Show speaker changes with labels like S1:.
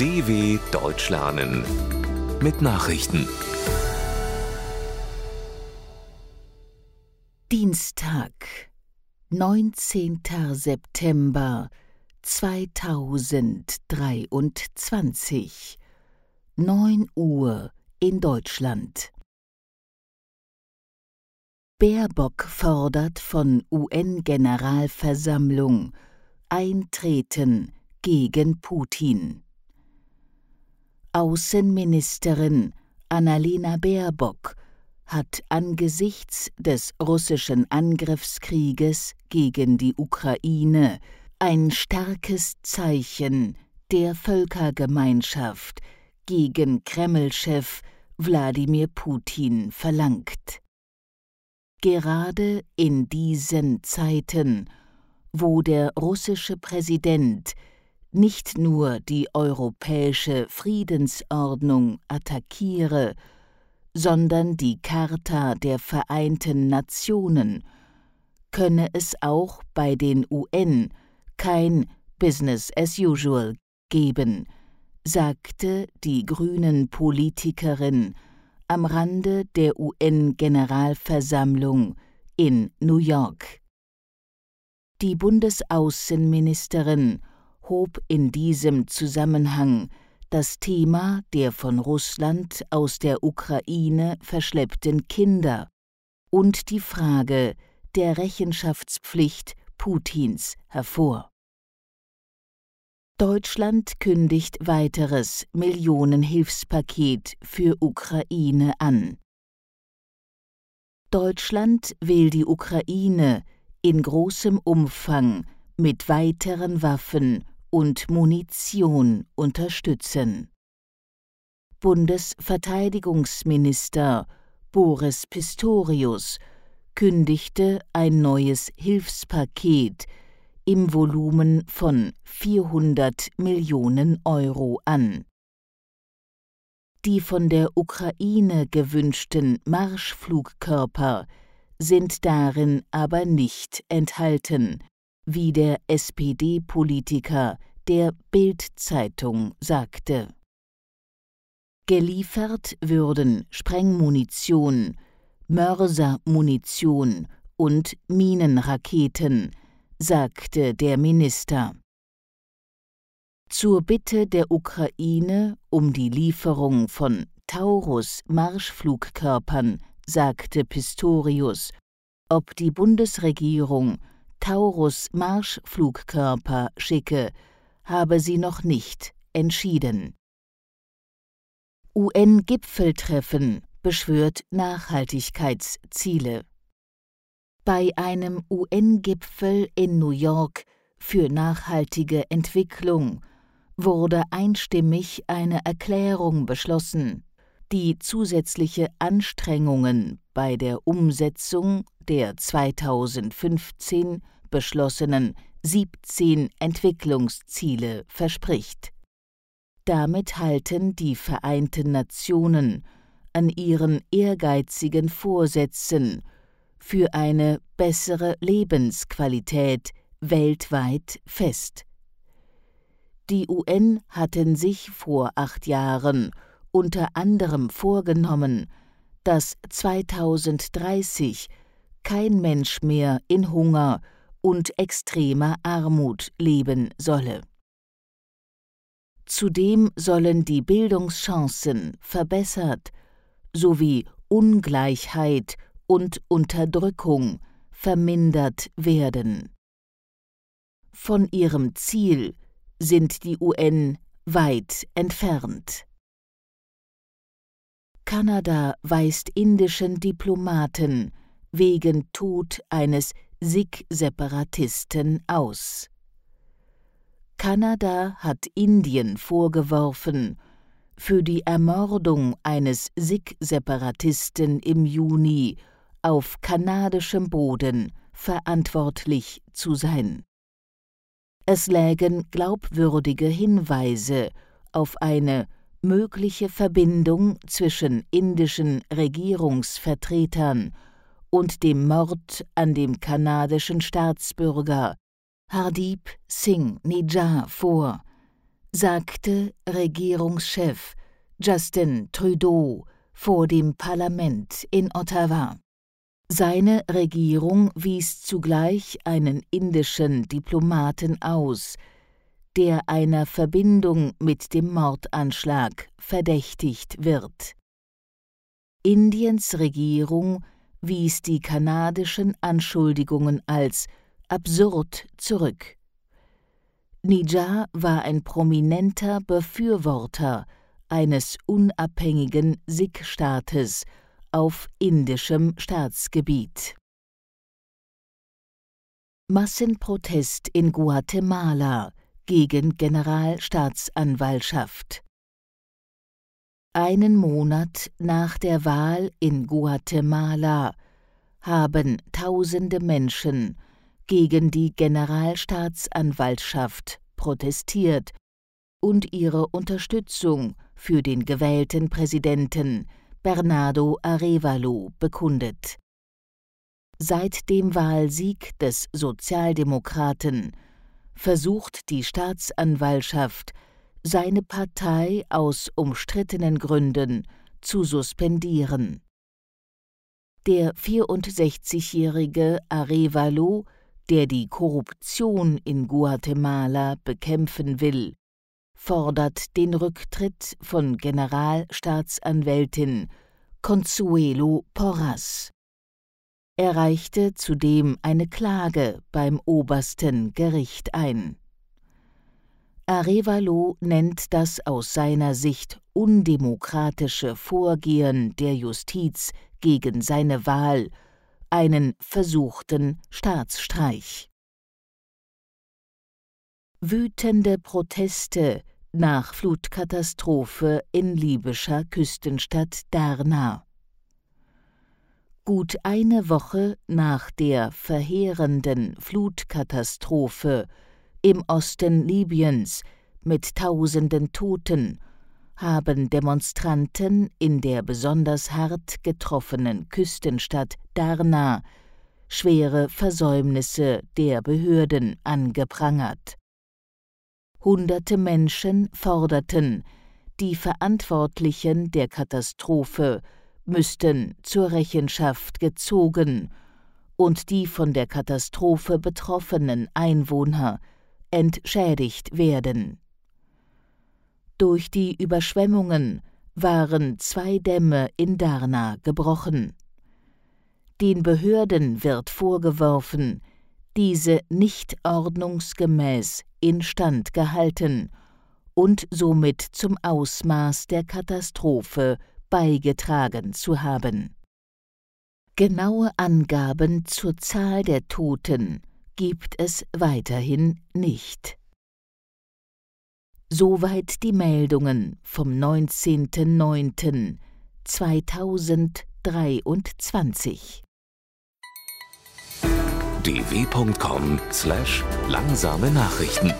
S1: DW Deutsch lernen mit Nachrichten.
S2: Dienstag, 19. September 2023, 9 Uhr in Deutschland. Baerbock fordert von UN-Generalversammlung Eintreten gegen Putin. Außenministerin Annalena Baerbock hat angesichts des russischen Angriffskrieges gegen die Ukraine ein starkes Zeichen der Völkergemeinschaft gegen Kreml-Chef Wladimir Putin verlangt. Gerade in diesen Zeiten, wo der russische Präsident nicht nur die europäische Friedensordnung attackiere, sondern die Charta der Vereinten Nationen, könne es auch bei den UN kein Business as usual geben, sagte die grünen Politikerin am Rande der UN-Generalversammlung in New York. Die Bundesaußenministerin hob in diesem Zusammenhang das Thema der von Russland aus der Ukraine verschleppten Kinder und die Frage der Rechenschaftspflicht Putins hervor. Deutschland kündigt weiteres Millionenhilfspaket für Ukraine an. Deutschland will die Ukraine in großem Umfang mit weiteren Waffen und Munition unterstützen. Bundesverteidigungsminister Boris Pistorius kündigte ein neues Hilfspaket im Volumen von 400 Millionen Euro an. Die von der Ukraine gewünschten Marschflugkörper sind darin aber nicht enthalten, wie der SPD-Politiker der Bild-Zeitung sagte. Geliefert würden Sprengmunition, Mörsermunition und Minenraketen, sagte der Minister. Zur Bitte der Ukraine um die Lieferung von Taurus-Marschflugkörpern sagte Pistorius, ob die Bundesregierung Taurus-Marschflugkörper schicke, habe sie noch nicht entschieden. UN-Gipfeltreffen beschwört Nachhaltigkeitsziele. Bei einem UN-Gipfel in New York für nachhaltige Entwicklung wurde einstimmig eine Erklärung beschlossen, die zusätzliche Anstrengungen bei der Umsetzung der 2015 beschlossenen 17 Entwicklungsziele verspricht. Damit halten die Vereinten Nationen an ihren ehrgeizigen Vorsätzen für eine bessere Lebensqualität weltweit fest. Die UN hatten sich vor acht Jahren unter anderem vorgenommen, dass 2030 kein Mensch mehr in Hunger und extremer Armut leben solle. Zudem sollen die Bildungschancen verbessert sowie Ungleichheit und Unterdrückung vermindert werden. Von ihrem Ziel sind die UN weit entfernt. Kanada weist indischen Diplomaten wegen Tod eines Sikh-Separatisten aus. Kanada hat Indien vorgeworfen, für die Ermordung eines Sikh-Separatisten im Juni auf kanadischem Boden verantwortlich zu sein. Es lägen glaubwürdige Hinweise auf eine mögliche Verbindung zwischen indischen Regierungsvertretern und dem Mord an dem kanadischen Staatsbürger Hardip Singh Nijjar vor, sagte Regierungschef Justin Trudeau vor dem Parlament in Ottawa. Seine Regierung wies zugleich einen indischen Diplomaten aus, der einer Verbindung mit dem Mordanschlag verdächtigt wird. Indiens Regierung wies die kanadischen Anschuldigungen als absurd zurück. Nijjar war ein prominenter Befürworter eines unabhängigen Sikh-Staates auf indischem Staatsgebiet. Massenprotest in Guatemala gegen Generalstaatsanwaltschaft. Einen Monat nach der Wahl in Guatemala haben tausende Menschen gegen die Generalstaatsanwaltschaft protestiert und ihre Unterstützung für den gewählten Präsidenten Bernardo Arevalo bekundet. Seit dem Wahlsieg des Sozialdemokraten versucht die Staatsanwaltschaft, seine Partei aus umstrittenen Gründen zu suspendieren. Der 64-jährige Arevalo, der die Korruption in Guatemala bekämpfen will, fordert den Rücktritt von Generalstaatsanwältin Consuelo Porras. Er reichte zudem eine Klage beim obersten Gericht ein. Arevalo nennt das aus seiner Sicht undemokratische Vorgehen der Justiz gegen seine Wahl einen versuchten Staatsstreich. Wütende Proteste nach Flutkatastrophe in libyscher Küstenstadt Darna. Gut eine Woche nach der verheerenden Flutkatastrophe im Osten Libyens mit tausenden Toten haben Demonstranten in der besonders hart getroffenen Küstenstadt Darna schwere Versäumnisse der Behörden angeprangert. Hunderte Menschen forderten, die Verantwortlichen der Katastrophe müssten zur Rechenschaft gezogen und die von der Katastrophe betroffenen Einwohner entschädigt werden. Durch die Überschwemmungen waren zwei Dämme in Darna gebrochen. Den Behörden wird vorgeworfen, diese nicht ordnungsgemäß instand gehalten und somit zum Ausmaß der Katastrophe beigetragen zu haben. Genaue Angaben zur Zahl der Toten gibt es weiterhin nicht. Soweit die Meldungen vom 19.09.2023.
S1: dw.com/langsame Nachrichten